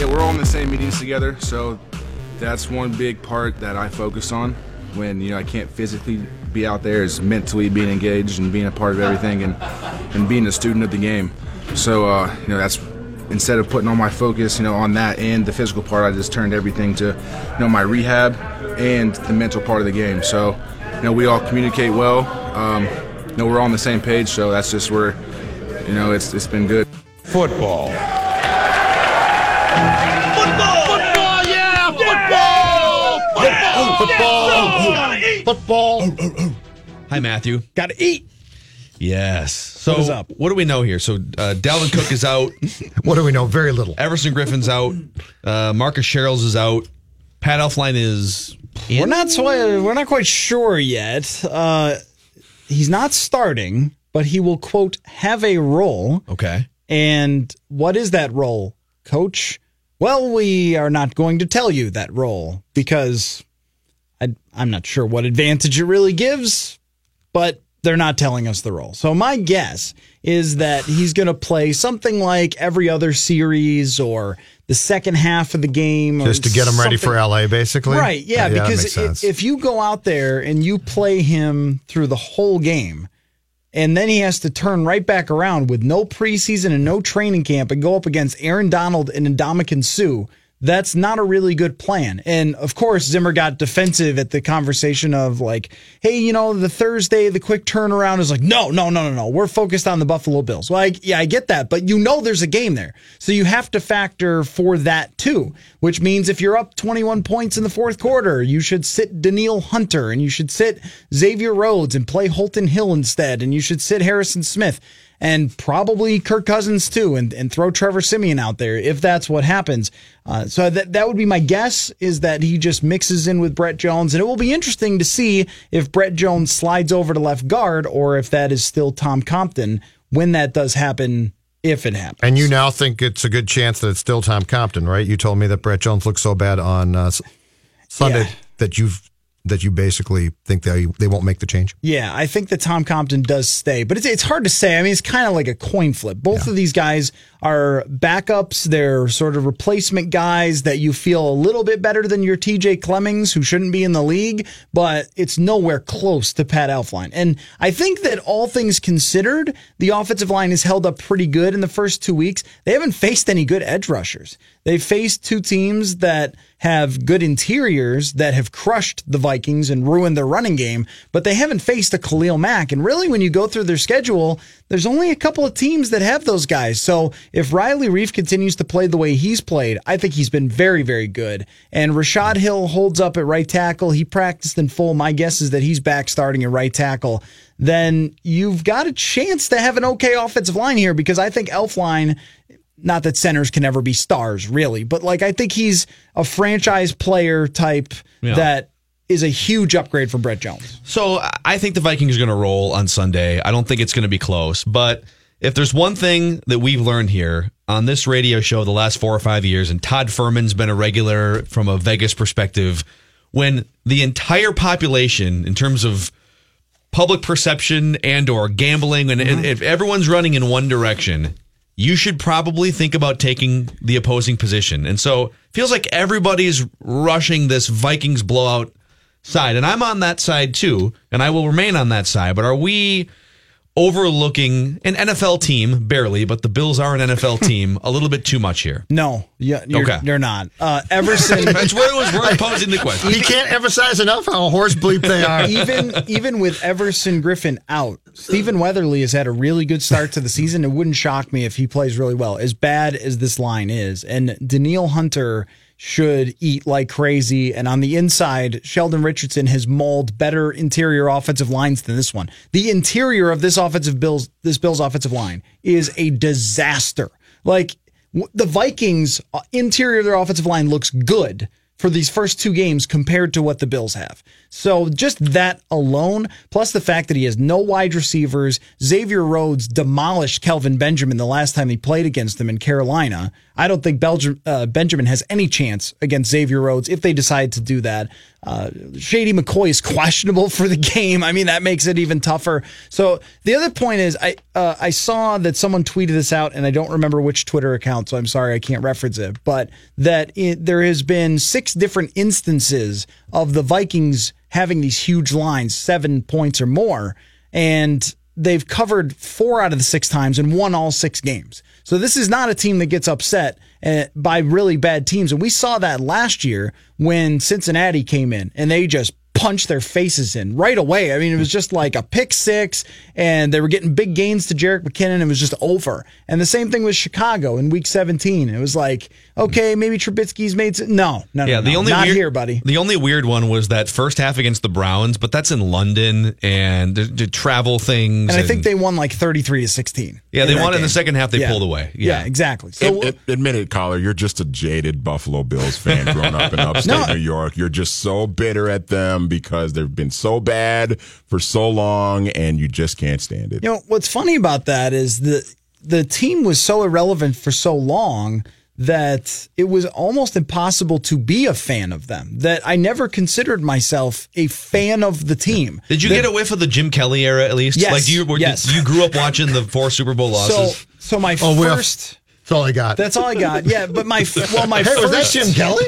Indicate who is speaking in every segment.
Speaker 1: Yeah, we're all in the same meetings together, so that's one big part that I focus on when you know I can't physically be out there is mentally being engaged and being a part of everything and and being a student of the game. So uh, you know that's instead of putting all my focus you know on that and the physical part, I just turned everything to you know my rehab and the mental part of the game. So you know we all communicate well. Um, you know we're all on the same page, so that's just where you know it's it's been good.
Speaker 2: Football.
Speaker 3: Football, Football, yeah! Football! Football!
Speaker 2: Football.
Speaker 4: Hi, Matthew.
Speaker 5: Got to eat.
Speaker 4: Yes. So
Speaker 5: What is up?
Speaker 4: What do we know here? So uh, Dalvin Cook is out.
Speaker 6: What do we know? Very little.
Speaker 4: Everson Griffen's out. Uh, Marcus Sherels is out. Pat Elflein is.
Speaker 5: We're not so, we're not quite sure yet. Uh, he's not starting, but he will quote have a role.
Speaker 4: Okay.
Speaker 5: And what is that role, coach? Well, we are not going to tell you that role because I, I'm not sure what advantage it really gives, but they're not telling us the role. So my guess is that he's going to play something like every other series or the second half of the game, or
Speaker 6: Just to get him ready for LA, basically.
Speaker 5: Right, uh, yeah,
Speaker 6: that
Speaker 5: because
Speaker 6: makes
Speaker 5: if you go out there and you play him through the whole game, and then he has to turn right back around with no preseason and no training camp and go up against Aaron Donald and Ndamukong Suh, that's not a really good plan. And of course, Zimmer got defensive at the conversation of like, hey, you know, the Thursday, the quick turnaround is like, no, no, no, no, no. We're focused on the Buffalo Bills. Well, I, yeah, I get that, but you know there's a game there. So you have to factor for that too, which means if you're up 21 points in the fourth quarter, you should sit Danielle Hunter and you should sit Xavier Rhodes and play Holton Hill instead. And you should sit Harrison Smith and probably Kirk Cousins too, and, and throw Trevor Siemian out there if that's what happens. Uh, so that that would be my guess is that he just mixes in with Brett Jones, and it will be interesting to see if Brett Jones slides over to left guard or if that is still Tom Compton when that does happen. If it happens,
Speaker 6: and you now think it's a good chance that it's still Tom Compton, right? You told me that Brett Jones looked so bad on uh, Sunday
Speaker 5: Yeah.
Speaker 6: that you've that you basically think they they won't make the change.
Speaker 5: Yeah, I think that Tom Compton does stay, but it's it's hard to say. I mean, it's kind of like a coin flip. Both of these guys are backups. They're sort of replacement guys that you feel a little bit better than your TJ Clemmings, who shouldn't be in the league, but it's nowhere close to Pat Elflein. And I think that all things considered, the offensive line has held up pretty good in the first two weeks. They haven't faced any good edge rushers. They've faced two teams that have good interiors that have crushed the Vikings and ruined their running game, but they haven't faced a Khalil Mack. And really, when you go through their schedule, there's only a couple of teams that have those guys. So if Riley Reiff continues to play the way he's played, I think he's been very, very good. And Rashod Hill holds up at right tackle. He practiced in full. My guess is that he's back starting at right tackle. Then you've got a chance to have an okay offensive line here because I think Elflein not that centers can ever be stars, really, but like I think he's a franchise player type
Speaker 4: Yeah.
Speaker 5: that is a huge upgrade from Brett Jones.
Speaker 4: So I think the Vikings are going to roll on Sunday. I don't think it's going to be close. But if there's one thing that we've learned here on this radio show the last four or five years, and Todd Fuhrman's been a regular from a Vegas perspective, when the entire population, in terms of public perception and or gambling, and
Speaker 5: Mm-hmm.
Speaker 4: if everyone's running in one direction, you should probably think about taking the opposing position. And so feels like everybody's rushing this Vikings blowout side, and I'm on that side too, and I will remain on that side. But are we overlooking an NFL team barely, but the Bills are an NFL team a little bit too much here?
Speaker 5: No, yeah, you're,
Speaker 4: Okay.
Speaker 5: you're not. Uh, Everson.
Speaker 4: That's where it was worth posing the question.
Speaker 6: He can't emphasize enough how horse bleep they are.
Speaker 5: even even with Everson Griffen out, Stephen Weatherly has had a really good start to the season. It wouldn't shock me if he plays really well, as bad as this line is. And Danielle Hunter should eat like crazy. And on the inside, Sheldon Richardson has mauled better interior offensive lines than this one. The interior of this offensive Bills, this Bills offensive line is a disaster. Like the Vikings uh, interior of their offensive line looks good for these first two games compared to what the Bills have. So just that alone, plus the fact that he has no wide receivers, Xavier Rhodes demolished Kelvin Benjamin the last time he played against them in Carolina. I don't think Belgium, uh, Benjamin has any chance against Xavier Rhodes if they decide to do that. Uh, Shady McCoy is questionable for the game. I mean, that makes it even tougher. So the other point is, I uh, I saw that someone tweeted this out, and I don't remember which Twitter account, so I'm sorry I can't reference it. But that it, there has been six different instances of the Vikings having these huge lines, seven points or more, and they've covered four out of the six times and won all six games. So this is not a team that gets upset uh, by really bad teams. And we saw that last year when Cincinnati came in and they just punched their faces in right away. I mean, it was just like a pick six, and they were getting big gains to Jerick McKinnon. It was just over. And the same thing with Chicago in Week 17. It was like, okay, maybe Trubisky's made some, no, no,
Speaker 4: Yeah,
Speaker 5: no,
Speaker 4: the
Speaker 5: no,
Speaker 4: only
Speaker 5: not
Speaker 4: weird,
Speaker 5: here, buddy.
Speaker 4: The only weird one was that first half against the Browns, but that's in London and the, the travel things.
Speaker 5: And I think they won like 33 to 16.
Speaker 4: Yeah, they
Speaker 5: that
Speaker 4: won in the second half. They
Speaker 5: Yeah.
Speaker 4: pulled away.
Speaker 5: Yeah,
Speaker 4: Yeah.
Speaker 5: exactly. So
Speaker 2: Ad- ad- admit it, Coller, you're just a jaded Buffalo Bills fan growing up in upstate
Speaker 5: No.
Speaker 2: New York. You're just so bitter at them because they've been so bad for so long and you just can't stand it.
Speaker 5: You know what's funny about that is the the team was so irrelevant for so long that it was almost impossible to be a fan of them. That I never considered myself a fan of the team.
Speaker 4: Did you
Speaker 5: That-
Speaker 4: get a whiff of the Jim Kelly era at least?
Speaker 5: Yes,
Speaker 4: Like you were,
Speaker 5: yes.
Speaker 4: you grew up watching the four Super Bowl losses.
Speaker 5: so my
Speaker 6: Oh, well,
Speaker 5: first.
Speaker 6: That's all I got.
Speaker 5: That's all I got. Yeah, but my well my
Speaker 6: hey, was that
Speaker 5: first
Speaker 6: Jim Kelly?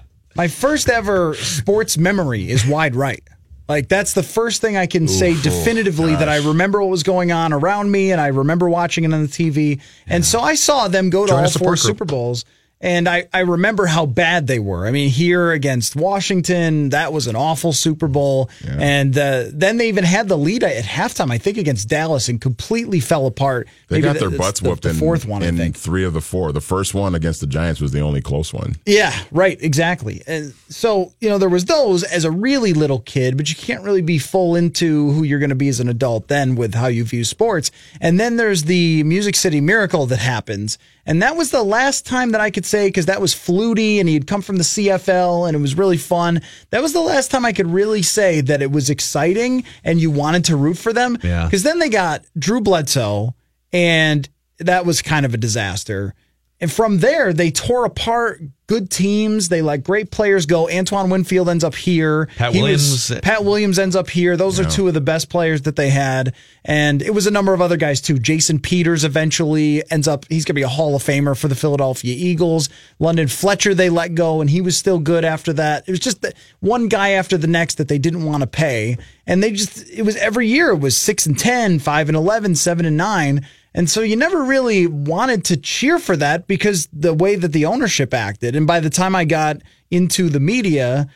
Speaker 5: my first ever sports memory is wide right. Like that's the first thing I can say definitively that I remember what was going on around me and I remember watching it on the TV. And so I saw them go to
Speaker 6: Join
Speaker 5: all four
Speaker 6: group.
Speaker 5: Super Bowls and I, I remember how bad they were. I mean, here against Washington, that was an awful Super Bowl. And uh, then they even had the lead at halftime, I think, against Dallas and completely fell apart.
Speaker 2: They
Speaker 5: Maybe
Speaker 2: got
Speaker 5: the-
Speaker 2: their butts
Speaker 5: the,
Speaker 2: whooped
Speaker 5: the
Speaker 2: in,
Speaker 5: fourth one,
Speaker 2: in
Speaker 5: I think.
Speaker 2: three of the four. The first one against the Giants was the only close one.
Speaker 5: Yeah, right, exactly. And so, you know, there was those as a really little kid, but you can't really be full into who you're going to be as an adult then with how you view sports. And then there's the Music City Miracle that happens. And that was the last time that I could say, because that was Flutie and he had come from the CFL and it was really fun. That was the last time I could really say that it was exciting and you wanted to root for them.
Speaker 4: Yeah.
Speaker 5: Because then they got Drew Bledsoe and that was kind of a disaster. And from there, they tore apart good teams. They let great players go. Antoine Winfield ends up here.
Speaker 4: Pat
Speaker 5: He was-
Speaker 4: Williams.
Speaker 5: Pat Williams ends up here. Those are two of the best players that they had. And it was a number of other guys too. Jason Peters eventually ends up, he's going to be a Hall of Famer for the Philadelphia Eagles. London Fletcher, they let go, and he was still good after that. It was just the, one guy after the next that they didn't want to pay. And they just, it was every year, it was 6 and 10, 5 and 11, 7 and 9. And so you never really wanted to cheer for that because the way that the ownership acted. And by the time I got into the media,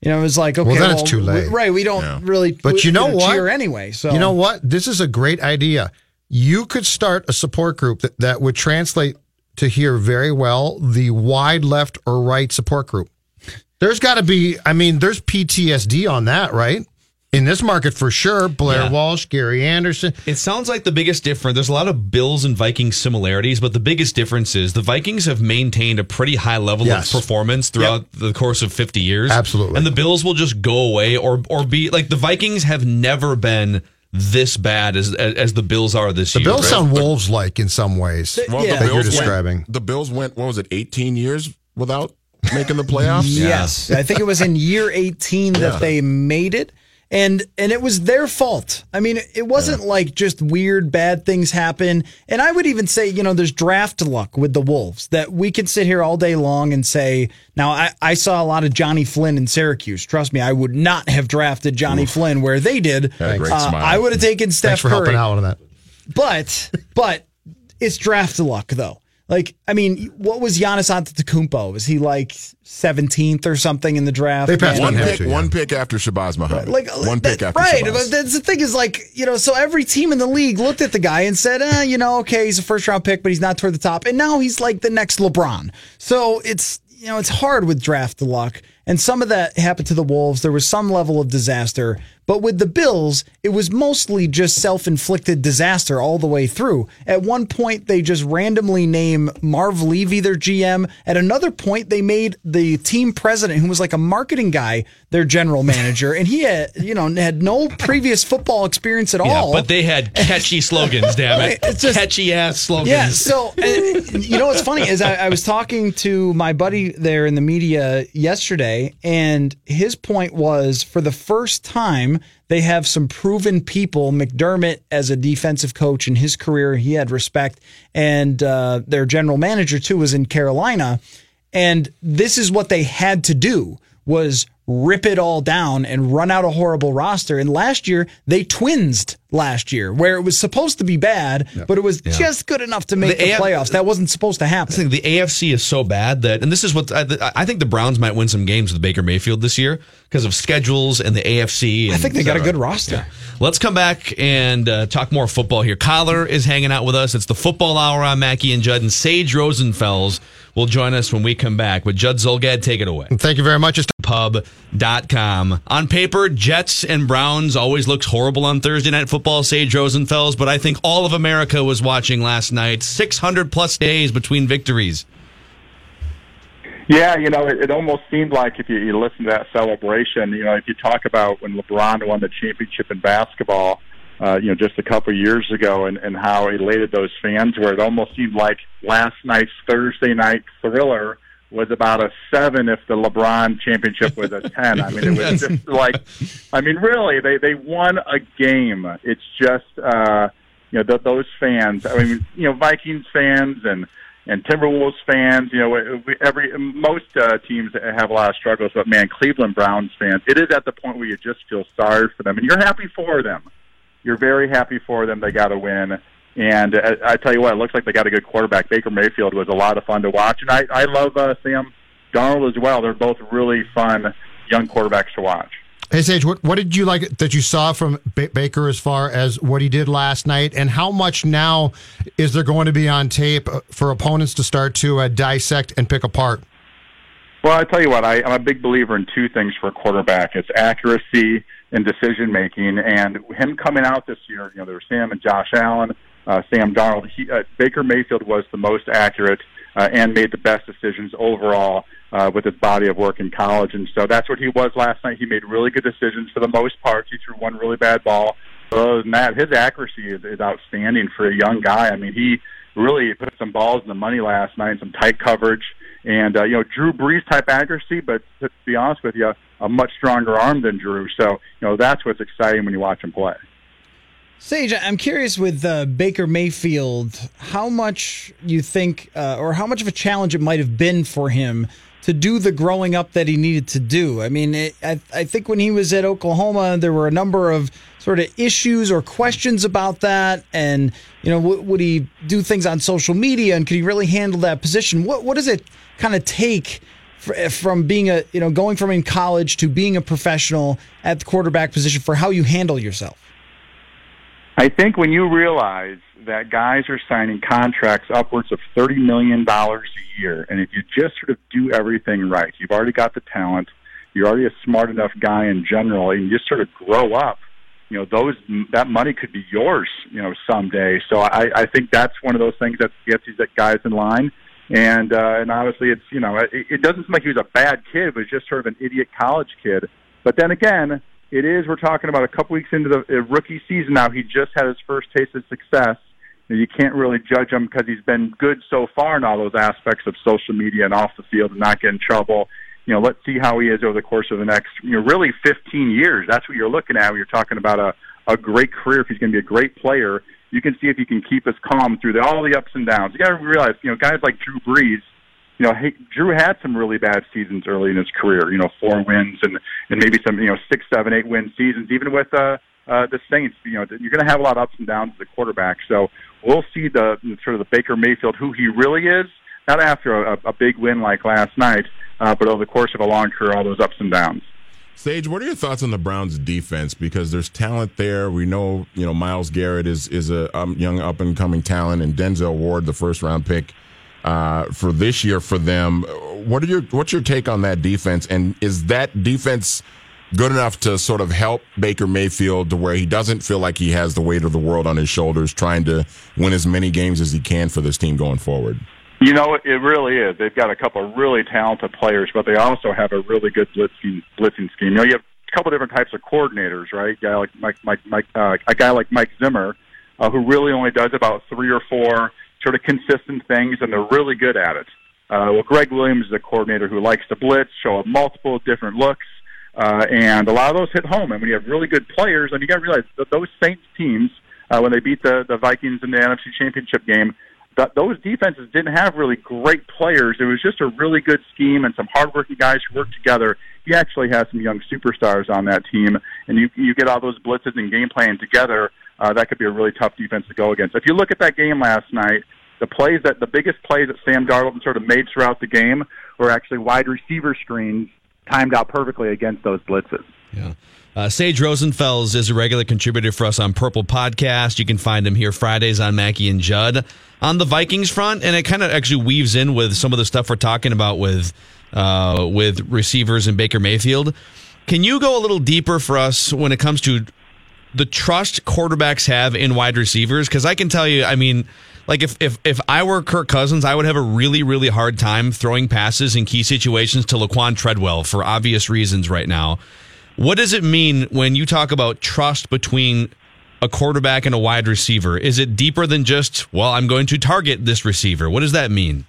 Speaker 5: you know, it was like, okay, well,
Speaker 6: then it's too late.
Speaker 5: we- right? We don't really,
Speaker 6: But
Speaker 5: we-
Speaker 6: you know
Speaker 5: know,
Speaker 6: what?
Speaker 5: cheer anyway. So
Speaker 6: You know what? This is a great idea. You could start a support group that, that would translate to here very well the wide left or right support group. There's got to be, I mean, there's PTSD on that, right? In this market for sure. Blair
Speaker 4: Yeah.
Speaker 6: Walsh, Gary Anderson.
Speaker 4: It sounds like the biggest difference. There's a lot of Bills and Vikings similarities, but the biggest difference is the Vikings have maintained a pretty high level
Speaker 6: Yes.
Speaker 4: of performance throughout the course of 50 years.
Speaker 6: Absolutely.
Speaker 4: And the Bills will just go away or or be like the Vikings have never been this bad as as, as the Bills are this
Speaker 6: The
Speaker 4: year.
Speaker 6: The Bills
Speaker 4: right?
Speaker 6: sound wolves like in some ways.
Speaker 2: Well,
Speaker 5: Yeah.
Speaker 2: the
Speaker 6: That you're
Speaker 2: Bills
Speaker 6: describing.
Speaker 2: Went, the Bills went, what was it, 18 years without making the playoffs?
Speaker 5: Yes. I think it was in year 18 that
Speaker 2: Yeah.
Speaker 5: they made it. And and it was their fault. I mean, it wasn't like just weird bad things happen. And I would even say, you know, there's draft luck with the Wolves that we could sit here all day long and say. Now, I, I saw a lot of Johnny Flynn in Syracuse. Trust me, I would not have drafted Johnny Flynn where they did. Uh,
Speaker 2: smile.
Speaker 5: I would have taken Steph
Speaker 6: Thanks for
Speaker 5: Curry.
Speaker 6: helping out on that.
Speaker 5: But but it's draft luck though. Like I mean, what was Giannis Antetokounmpo? Was he like 17th or something in the draft?
Speaker 6: They passed
Speaker 2: One pick,
Speaker 6: too, yeah.
Speaker 2: one pick after Shabazz Muhammad.
Speaker 5: like
Speaker 2: one pick after
Speaker 5: right.
Speaker 2: Shabazz.
Speaker 5: But that's the thing is like you know, so every team in the league looked at the guy and said, eh, you know, okay, he's a first round pick, but he's not toward the top, and now he's like the next LeBron. So it's you know, it's hard with draft luck, and some of that happened to the Wolves. There was some level of disaster, but with the Bills, it was mostly just self inflicted disaster all the way through. At one point, they just randomly name Marv Levy their GM. At another point, they made the team president, who was like a marketing guy, their general manager, and he had you know had no previous football experience at
Speaker 4: Yeah,
Speaker 5: all.
Speaker 4: but they had catchy slogans, damn it.
Speaker 5: It's just-
Speaker 4: catchy ass slogans.
Speaker 5: Yeah. So, and, you know what's funny is I, I was talking to my buddy there in the media yesterday, and his point was for the first time they have some proven people. McDermott, as a defensive coach in his career, he had respect, and uh, their general manager too was in Carolina, and this is what they had to do was rip it all down and run out a horrible roster. And last year they twinsed last year, where it was supposed to be bad, but it was just good enough to make
Speaker 4: The
Speaker 5: the,
Speaker 4: AF
Speaker 5: playoffs. That wasn't supposed to
Speaker 4: I
Speaker 5: happen.
Speaker 4: think the AFC is so bad that, and this is what I, I think the Browns might win some games with Baker Mayfield this year because of schedules and the AFC. And
Speaker 5: I think they got a good roster.
Speaker 4: Let's come back and uh, talk more football here. Kyler is hanging out with us. It's the football hour on Mackey and Judd, and Sage Rosenfels will join us when we come back. But Judd Zulgad, take it away.
Speaker 6: Thank you very much. It's
Speaker 4: Pub.com. On paper, Jets and Browns always looks horrible on Thursday night football, Sage Rosenfels, but I think all of America was watching last night. 600 plus days between victories.
Speaker 7: Yeah, you know, it, it almost seemed like if you, you listen to that celebration, you know, if you talk about when LeBron won the championship in basketball, uh, you know, just a couple of years ago, and, and how elated those fans were, it almost seemed like last night's Thursday night thriller was about a seven if the LeBron championship was a ten. I mean, it was just like, I mean, really, they they won a game. It's just, uh, you know, th- those fans. I mean, you know, Vikings fans and and Timberwolves fans. You know, we- every most uh, teams have a lot of struggles, but man, Cleveland Browns fans, it is at the point where you just feel sorry for them, and you're happy for them. You're very happy for them. They got a win. And uh, I tell you what, it looks like they got a good quarterback. Baker Mayfield was a lot of fun to watch, and I I love uh, Sam Darnold as well. They're both really fun young quarterbacks to watch.
Speaker 6: Hey Sage, what what did you like that you saw from ba- Baker as far as what he did last night, and how much now is there going to be on tape uh, for opponents to start to uh, dissect and pick apart?
Speaker 7: Well, I tell you what, I, I'm a big believer in two things for a quarterback: it's accuracy and decision making. And him coming out this year, you know, there was Sam and Josh Allen, uh, Sam Darnold. He, uh, Baker Mayfield was the most accurate uh, and made the best decisions overall uh, with his body of work in college. And so that's what he was last night. He made really good decisions for the most part. He threw one really bad ball. But other than that, his accuracy is, is outstanding for a young guy. I mean, he really put some balls in the money last night, some tight coverage, and uh, you know Drew Brees type accuracy. But to be honest with you, a much stronger arm than Drew. So you know that's what's exciting when you watch him play.
Speaker 5: Sage, I'm curious with uh, Baker Mayfield, how much you think, uh, or how much of a challenge it might have been for him to do the growing up that he needed to do. I mean, it, I, I think when he was at Oklahoma, there were a number of sort of issues or questions about that, and you know, w- would he do things on social media, and could he really handle that position? What what does it kind of take? Fr- eh, From being a, you know, going from in college to being a professional at the quarterback position for how you handle yourself.
Speaker 7: I think when you realize that guys are signing contracts upwards of $30 million a year, and if you just sort of do everything right, you've already got the talent, you're already a smart enough guy in general, and you just sort of grow up, you know, those that money could be yours, you know, someday. So I, I think that's one of those things that gets these guys in line. And uh, and obviously, it's you know, it, it doesn't seem like he was a bad kid, but just sort of an idiot college kid. But then again, it is. We're talking about a couple weeks into the uh, rookie season now. He just had his first taste of success. You can't really judge him because he's been good so far in all those aspects of social media and off the field and not get in trouble. you know, let's see how he is over the course of the next, you know, really 15 years. That's what you're looking at when you're talking about a, a great career. If he's going to be a great player, you can see if he can keep us calm through the, all the ups and downs. You got to realize, you know, guys like Drew Brees, you know, hey, Drew had some really bad seasons early in his career. You know, four wins and and maybe some, you know, six, seven, eight win seasons. Even with uh, uh, the Saints, you know, you're going to have a lot of ups and downs as a quarterback. So we'll see the sort of the Baker Mayfield who he really is. Not after a, a big win like last night, uh, but over the course of a long career, all those ups and downs.
Speaker 2: Sage, what are your thoughts on the Browns' defense? Because there's talent there. We know, you know, Myles Garrett is is a um, young up and coming talent, and Denzel Ward, the first round pick uh, for this year for them. What are your what's your take on that defense? And is that defense good enough to sort of help Baker Mayfield to where he doesn't feel like he has the weight of the world on his shoulders, trying to win as many games as he can for this team going forward?
Speaker 7: You know, it really is. They've got a couple of really talented players, but they also have a really good blitzing blitzing scheme. You know, you have a couple different types of coordinators, right? A guy like Mike, Mike, Mike, uh, a guy like Mike Zimmer, uh, who really only does about three or four sort of consistent things, and they're really good at it. Uh, well, Gregg Williams is a coordinator who likes to blitz, show up multiple different looks, uh, and a lot of those hit home. And when you have really good players, and you got to realize that those Saints teams, uh, when they beat the the Vikings in the NFC Championship game th- those defenses didn't have really great players. It was just a really good scheme and some hardworking guys who worked together. He actually has some young superstars on that team, and you you get all those blitzes and game plan together. Uh, that could be a really tough defense to go against. If you look at that game last night, the plays that the biggest plays that Sam Darnold sort of made throughout the game were actually wide receiver screens timed out perfectly against those blitzes.
Speaker 4: Yeah. Uh, Sage Rosenfels is a regular contributor for us on Purple Podcast. You can find him here Fridays on Mackey and Judd. On the Vikings front, and it kind of actually weaves in with some of the stuff we're talking about with uh, with receivers and Baker Mayfield. Can you go a little deeper for us when it comes to the trust quarterbacks have in wide receivers? Because I can tell you, I mean, like if, if if I were Kirk Cousins, I would have a really really hard time throwing passes in key situations to Laquan Treadwell for obvious reasons right now. What does it mean when you talk about trust between a quarterback and a wide receiver? Is it deeper than just, well, I'm going to target this receiver? What does that mean?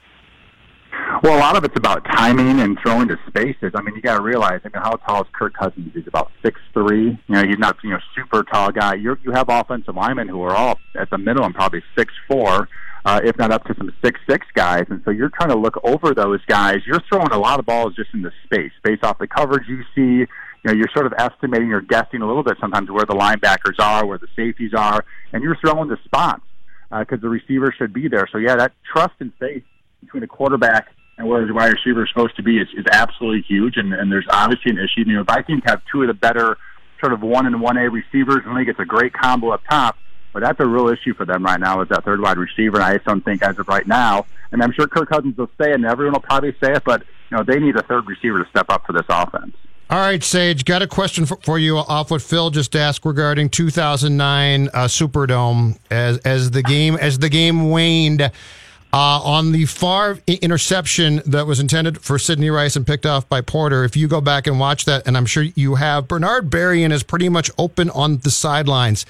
Speaker 7: Well, a lot of it's about timing and throwing to spaces. I mean, you got to realize, I mean, how tall is Kirk Cousins? He's about six three. You know, he's not you know super tall guy. You you have offensive linemen who are all at the minimum probably six four, uh, if not up to some six six guys. And so you're trying to look over those guys. You're throwing a lot of balls just into space based off the coverage you see you know, you're sort of estimating or guessing a little bit sometimes where the linebackers are, where the safeties are, and you're throwing the spots because uh, the receiver should be there. So yeah, that trust and faith between a quarterback and where the wide receiver is supposed to be is, is absolutely huge. And, and there's obviously an issue. You know, Vikings have two of the better sort of one and one A receivers, and they get a great combo up top. But that's a real issue for them right now is that third wide receiver. And I just don't think as of right now, and I'm sure Kirk Cousins will say it, and everyone will probably say it, but you know they need a third receiver to step up for this offense.
Speaker 6: All right, Sage, got a question for, for, you off what Phil just asked regarding 2009 uh, Superdome as as the game as the game waned. Uh, on the far interception that was intended for Sidney Rice and picked off by Porter, if you go back and watch that, and I'm sure you have, Bernard Berrian is pretty much open on the sidelines.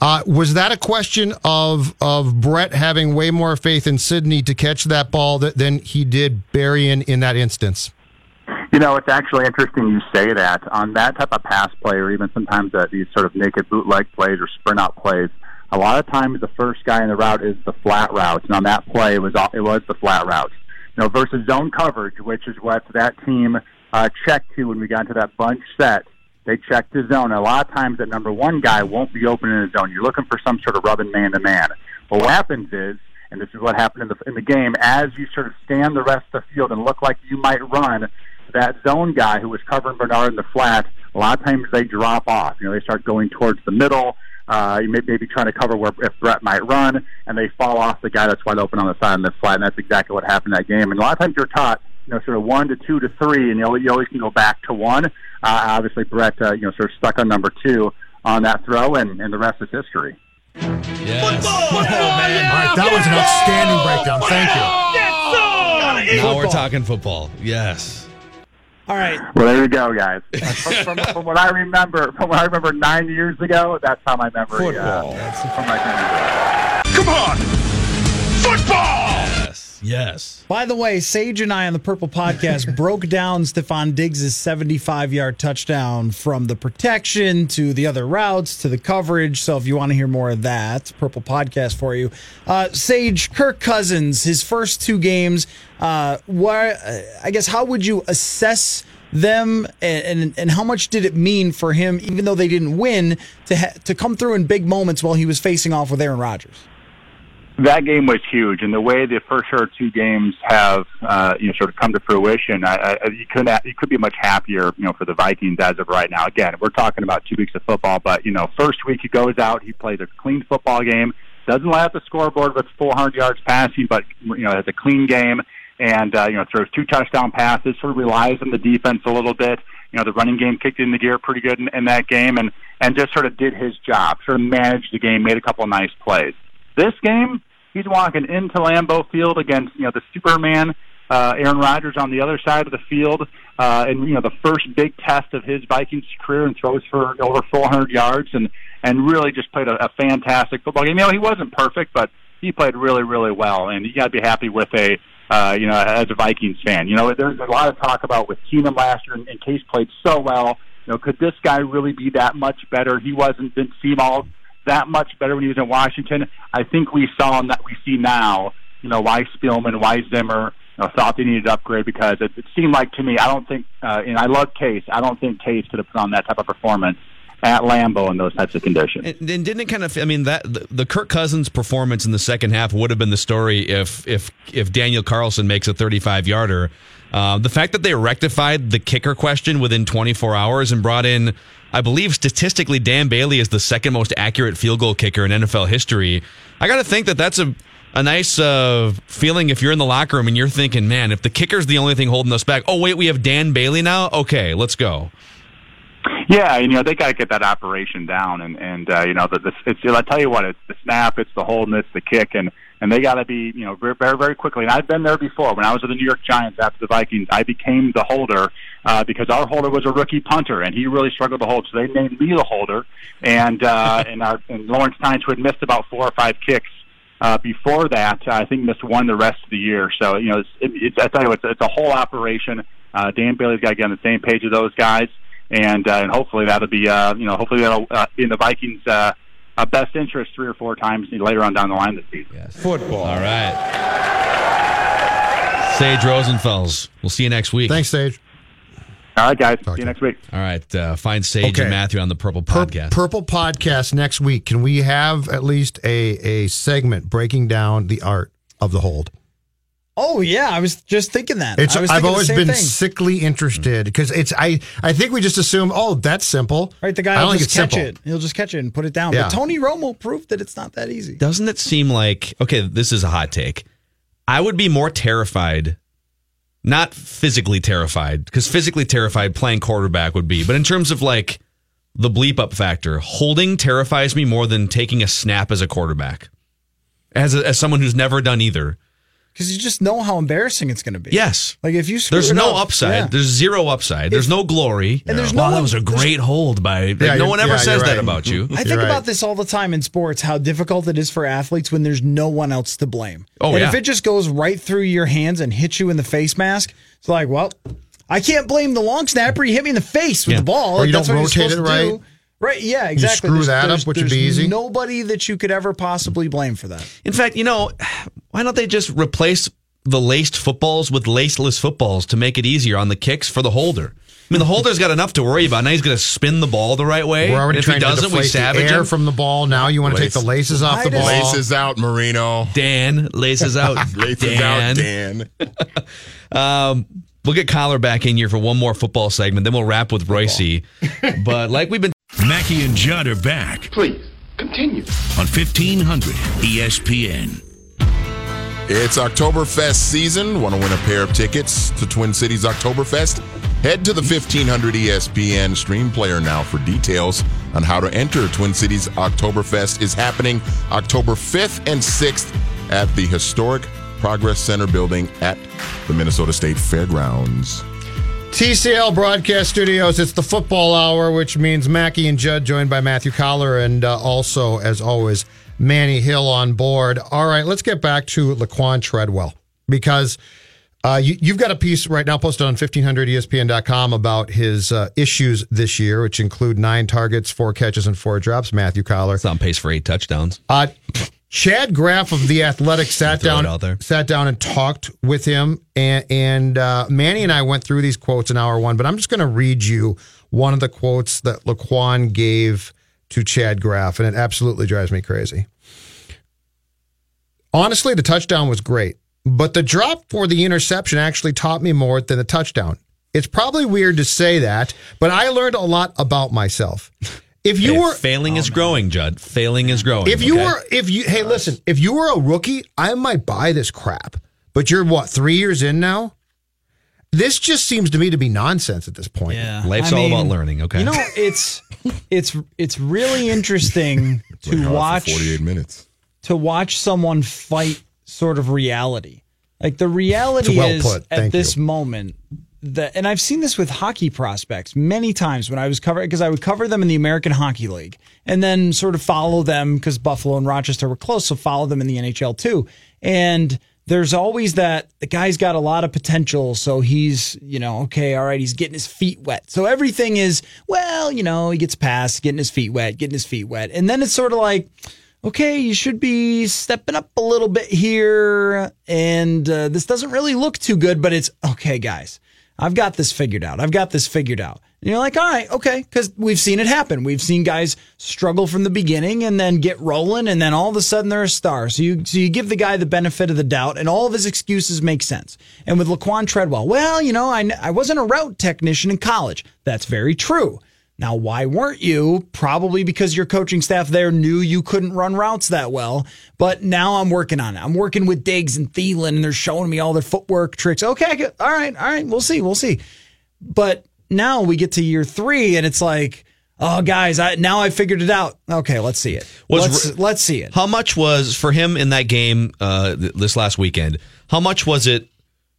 Speaker 6: Uh, was that a question of of Brett having way more faith in Sidney to catch that ball than he did Berrian in that instance?
Speaker 7: You know, it's actually interesting you say that. On that type of pass play, or even sometimes uh, these sort of naked bootleg plays or sprint out plays, a lot of times the first guy in the route is the flat route, and on that play it was it was the flat route. You know, versus zone coverage, which is what that team uh, checked to when we got into that bunch set. They checked the zone. A lot of times, that number one guy won't be open in the zone. You're looking for some sort of rubbing man to man. But what happens is, and this is what happened in the in the game, as you sort of scan the rest of the field and look like you might run, that zone guy who was covering Bernard in the flat, a lot of times they drop off. You know, they start going towards the middle. Uh, you may, maybe trying to cover where if Brett might run, and they fall off the guy that's wide open on the side of the flat, and that's exactly what happened in that game. And a lot of times you're taught, you know, sort of one to two to three, and you, know, you always can go back to one. Uh, obviously, Brett, uh, you know, sort of stuck on number two on that throw, and, and the rest is history.
Speaker 4: Yes.
Speaker 3: Football, football, man.
Speaker 6: All right, that was an outstanding breakdown. Thank you.
Speaker 4: Now we're talking football. Yes.
Speaker 5: All right.
Speaker 7: Well, there you go, guys. from, from, from, what I remember, from what I remember nine years ago, that's how my memory. Uh,
Speaker 6: Football.
Speaker 7: from my memory.
Speaker 3: Come on!
Speaker 4: Yes.
Speaker 5: By the way, Sage and I on the Purple Podcast broke down Stefon Diggs' 75 yard touchdown from the protection to the other routes to the coverage. So if you want to hear more of that, Purple Podcast for you. Uh, Sage, Kirk Cousins, his first two games, uh, where, uh, I guess, how would you assess them and, and, and how much did it mean for him, even though they didn't win, to, ha- to come through in big moments while he was facing off with Aaron Rodgers?
Speaker 7: That game was huge, and the way the first of two games have uh, you know sort of come to fruition, I, I, you couldn't you could be much happier you know for the Vikings as of right now. Again, we're talking about two weeks of football, but you know first week he goes out, he plays a clean football game, doesn't out the scoreboard with 400 yards passing, but you know has a clean game and uh, you know throws two touchdown passes, sort of relies on the defense a little bit. You know the running game kicked in the gear pretty good in, in that game, and and just sort of did his job, sort of managed the game, made a couple of nice plays. This game, he's walking into Lambeau Field against you know the Superman uh, Aaron Rodgers on the other side of the field, uh, and you know the first big test of his Vikings career, and throws for over 400 yards, and and really just played a, a fantastic football game. You know he wasn't perfect, but he played really really well, and you got to be happy with a. Uh, you know, as a Vikings fan, you know, there's a lot of talk about with Keenum last year, and, and Case played so well. You know, could this guy really be that much better? He wasn't didn't seem all that much better when he was in Washington. I think we saw that we see now, you know, why Spielman, why Zimmer you know, thought they needed upgrade because it, it seemed like to me, I don't think, uh, and I love Case, I don't think Case could have put on that type of performance at Lambeau in those types of conditions.
Speaker 4: And, and didn't it kind of? I mean, that the, the Kirk Cousins performance in the second half would have been the story if if if Daniel Carlson makes a 35 yarder. Uh, the fact that they rectified the kicker question within 24 hours and brought in, I believe, statistically, Dan Bailey is the second most accurate field goal kicker in NFL history. I got to think that that's a a nice uh, feeling if you're in the locker room and you're thinking, man, if the kicker's the only thing holding us back. Oh wait, we have Dan Bailey now. Okay, let's go.
Speaker 7: Yeah, you know they got to get that operation down, and and uh, you know the, the it's. I tell you what, it's the snap, it's the hold, and it's the kick, and and they got to be you know very very quickly. And I've been there before. When I was with the New York Giants after the Vikings, I became the holder uh, because our holder was a rookie punter, and he really struggled to hold. So they named me the holder, and uh, and our and Lawrence Tynes, who had missed about four or five kicks. Uh, before that, uh, I think missed one the rest of the year. So you know, it's, it, it's, I tell you, it's, it's a whole operation. Uh, Dan Bailey's got to get on the same page as those guys and uh, and hopefully that'll be uh, you know hopefully that'll uh, in the Vikings. Uh, uh, best interest three or four times later on down the line this season.
Speaker 4: Yes. Football. All right. Sage Rosenfels. We'll see you next week.
Speaker 6: Thanks, Sage.
Speaker 7: All right, guys. see you next week.
Speaker 4: All right. Uh, find Sage
Speaker 6: Okay.
Speaker 4: and Matthew on the Purple
Speaker 6: Pur-
Speaker 4: Podcast.
Speaker 6: Purple podcast next week. Can we have at least a a segment breaking down the art of the hold?
Speaker 5: Oh yeah, I was just thinking that.
Speaker 6: It's
Speaker 5: I was
Speaker 6: I've
Speaker 5: thinking the
Speaker 6: always
Speaker 5: same
Speaker 6: been
Speaker 5: thing.
Speaker 6: sickly interested because it's I I think we just assume oh that's simple.
Speaker 5: Right, the guy
Speaker 6: I
Speaker 5: will just catch
Speaker 6: simple.
Speaker 5: it. He'll just catch it and put it down.
Speaker 6: Yeah.
Speaker 5: But Tony Romo proved that it's not that easy.
Speaker 4: Doesn't it seem like okay? This is a hot take. I would be more terrified, not physically terrified, because physically terrified playing quarterback would be, but in terms of like the bleep up factor, holding terrifies me more than taking a snap as a quarterback. As a, as someone who's never done either.
Speaker 5: Because you just know how embarrassing it's going to be.
Speaker 4: Yes.
Speaker 5: Like if you
Speaker 4: There's no
Speaker 5: up,
Speaker 4: upside.
Speaker 5: yeah.
Speaker 4: There's zero upside. There's no glory.
Speaker 5: And there's
Speaker 4: wow,
Speaker 5: no
Speaker 4: that was a great hold by. like,
Speaker 6: Yeah,
Speaker 4: no one ever
Speaker 6: yeah,
Speaker 4: says
Speaker 6: you're
Speaker 4: that about you.
Speaker 5: I think
Speaker 6: right.
Speaker 5: about this all the time in sports, how difficult it is for athletes when there's no one else to blame.
Speaker 4: Oh,
Speaker 5: and
Speaker 4: yeah.
Speaker 5: if it just goes right through your hands and hits you in the face mask, it's like, well, I can't blame the long snapper. He hit me in the face with
Speaker 4: Yeah.
Speaker 5: the ball.
Speaker 6: Or
Speaker 5: Like,
Speaker 6: you
Speaker 5: that's
Speaker 6: don't
Speaker 5: what you're
Speaker 6: rotate
Speaker 5: supposed
Speaker 6: it
Speaker 5: to
Speaker 6: right.
Speaker 5: do. Right, yeah, exactly.
Speaker 6: screw
Speaker 5: There's-
Speaker 6: that up, which would be easy.
Speaker 5: Nobody that you could ever possibly blame for that.
Speaker 4: In fact, you know, why don't they just replace the laced footballs with laceless footballs to make it easier on the kicks for the holder? I mean, the holder's got enough to worry about. Now he's going to spin the ball the right way.
Speaker 6: We're already
Speaker 4: if
Speaker 6: trying to
Speaker 4: doesn't, we
Speaker 6: deflate the
Speaker 4: savage
Speaker 6: air
Speaker 4: him.
Speaker 6: from the ball. Now you want to take the laces off the ball.
Speaker 2: Laces out, Marino.
Speaker 4: Dan laces out.
Speaker 2: Laces out, Dan.
Speaker 4: Um, we'll get Coller back in here for one more football segment. Then we'll wrap with Royce. but like we've been
Speaker 3: Mackey and Judd are back
Speaker 8: Please, continue.
Speaker 3: on E 1500 ESPN.
Speaker 2: It's Oktoberfest season. Want to win a pair of tickets to Twin Cities Oktoberfest? Head to the 1500 ESPN stream player now for details on how to enter. Twin Cities Oktoberfest is happening October 5th and 6th at the historic Progress Center building at the Minnesota State Fairgrounds.
Speaker 6: TCL Broadcast Studios. It's the football hour, which means Mackey and Judd joined by Matthew Coller and uh, also, as always, Manny Hill on board. All right, let's get back to Laquan Treadwell. because uh, you, you've got a piece right now posted on E 1500ESPN.com about his uh, issues this year, which include nine targets, four catches, and four drops. Matthew Coller.
Speaker 4: It's on pace for eight touchdowns.
Speaker 6: Uh, Chad Graff of the Athletic sat down, sat down and talked with him, and, and uh, Manny and I went through these quotes in hour one. But I'm just going to read you one of the quotes that Laquan gave to Chad Graff, and it absolutely drives me crazy. Honestly, the touchdown was great, but the drop for the interception actually taught me more than the touchdown. It's probably weird to say that, but I learned a lot about myself. If you
Speaker 4: Hey,
Speaker 6: were
Speaker 4: failing is growing, Judd. Failing is growing.
Speaker 6: if you
Speaker 4: okay?
Speaker 6: were, if you, hey, listen, if you were a rookie, I might buy this crap. But you're what, three years in now? This just seems to me to be nonsense at this point.
Speaker 5: Yeah,
Speaker 4: Life's
Speaker 5: I
Speaker 4: all
Speaker 5: mean,
Speaker 4: about learning. Okay.
Speaker 5: You know, it's it's it's really interesting to
Speaker 2: hard
Speaker 5: watch
Speaker 2: 48 minutes.
Speaker 5: to watch someone fight sort of reality. Like the reality
Speaker 6: well
Speaker 5: is
Speaker 6: put.
Speaker 5: at
Speaker 6: Thank
Speaker 5: this
Speaker 6: you.
Speaker 5: moment that and I've seen this with hockey prospects many times when I was covering because I would cover them in the American Hockey League and then sort of follow them because Buffalo and Rochester were close, so follow them in the NHL too. And there's always that the guy's got a lot of potential, so he's, you know, okay, all right, he's getting his feet wet. So everything is, well, you know, he gets past, getting his feet wet, getting his feet wet. And then it's sort of like, okay, you should be stepping up a little bit here. And uh, this doesn't really look too good, but it's okay, guys. I've got this figured out. I've got this figured out. And you're like, all right, okay, because we've seen it happen. We've seen guys struggle from the beginning and then get rolling, and then all of a sudden they're a star. So you so you give the guy the benefit of the doubt, and all of his excuses make sense. And with Laquan Treadwell, well, you know, I I wasn't a route technician in college. That's very true. Now, why weren't you? Probably because your coaching staff there knew you couldn't run routes that well. But now I'm working on it. I'm working with Diggs and Thielen, and they're showing me all their footwork tricks. Okay, all right, all right. We'll see. We'll see. But now we get to year three, and it's like, oh, guys, I now I figured it out. Okay, let's see it.
Speaker 4: Was
Speaker 5: let's, let's see it.
Speaker 4: How much was for him in that game uh, th- this last weekend? How much was it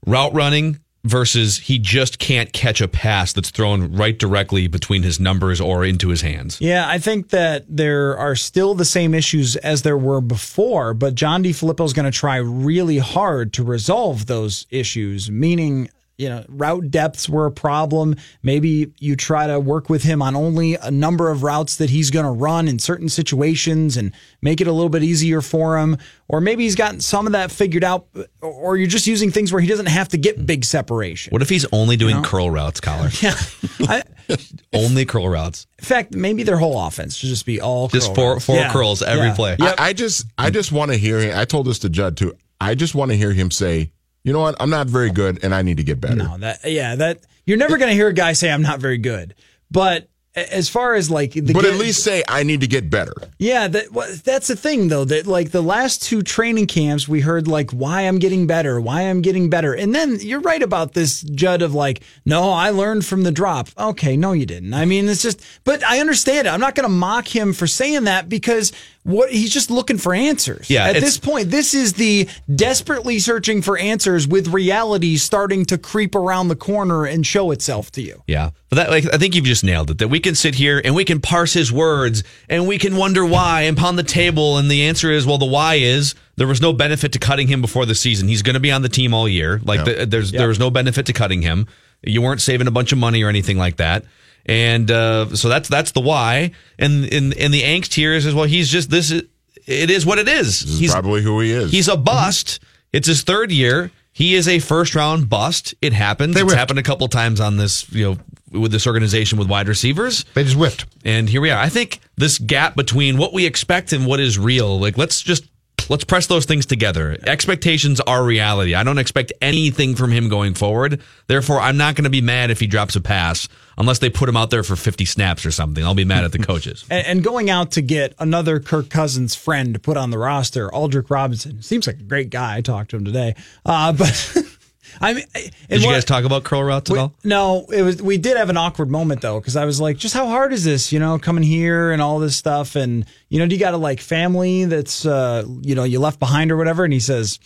Speaker 4: route running versus he just can't catch a pass that's thrown right directly between his numbers or into his hands?
Speaker 5: Yeah, I think that there are still the same issues as there were before, but John DeFilippo is going to try really hard to resolve those issues, meaning, you know, route depths were a problem. Maybe you try to work with him on only a number of routes that he's going to run in certain situations and make it a little bit easier for him. Or maybe he's gotten some of that figured out, or you're just using things where he doesn't have to get big separation.
Speaker 4: What if he's only doing curl routes, collar?
Speaker 5: Yeah. I,
Speaker 4: only curl routes.
Speaker 5: in fact, maybe their whole offense should just be all
Speaker 4: Just
Speaker 5: curl
Speaker 4: four
Speaker 5: routes.
Speaker 4: four
Speaker 5: Yeah.
Speaker 4: curls every
Speaker 5: Yeah.
Speaker 4: play.
Speaker 2: I, I just I just want to hear. I told this to Judd too. I just want to hear him say, you know what, I'm not very good and I need to get better.
Speaker 5: No, that yeah, that you're never going to hear a guy say I'm not very good. But as far as like the
Speaker 2: but at least say I need to get better.
Speaker 5: yeah, that wha- that's the thing though that like the last two training camps we heard like why I'm getting better, why I'm getting better. And then you're right about this Judd of like no, I learned from the drop. Okay, no you didn't. I mean, it's just but I understand it. I'm not going to mock him for saying that because what he's just looking for answers.
Speaker 4: Yeah,
Speaker 5: At this point, this is the desperately searching for answers with reality starting to creep around the corner and show itself to you.
Speaker 4: Yeah, but that like I think you've just nailed it. That we can sit here and we can parse his words and we can wonder why and pound the table. And the answer is, well, the why is there was no benefit to cutting him before the season. He's going to be on the team all year. Like the, there's there was no benefit to cutting him. You weren't saving a bunch of money or anything like that. And uh, so that's that's the why. And and and the angst here is, is well, he's just this. Is, it is what it is.
Speaker 2: This is
Speaker 4: he's
Speaker 2: probably who he is.
Speaker 4: He's a bust. It's his third year. He is a first round bust. It happens.
Speaker 6: They
Speaker 4: it's
Speaker 6: whiffed.
Speaker 4: happened a couple times on this, you know, with this organization with wide receivers.
Speaker 6: They just whiffed.
Speaker 4: And here we are. I think this gap between what we expect and what is real, like let's just let's press those things together. Expectations are reality. I don't expect anything from him going forward. Therefore, I'm not going to be mad if he drops a pass unless they put him out there for 50 snaps or something. I'll be mad at the coaches.
Speaker 5: And, going out to get another Kirk Cousins friend to put on the roster, Aldrick Robinson seems like a great guy. I talked to him today, uh, but I mean,
Speaker 4: Did you guys talk about curl routes at
Speaker 5: we-
Speaker 4: all?
Speaker 5: No, it was. We did have an awkward moment though, because I was like, "Just how hard is this? You know, coming here and all this stuff, and you know, do you got a like family that's uh, you know you left behind or whatever?" And he says,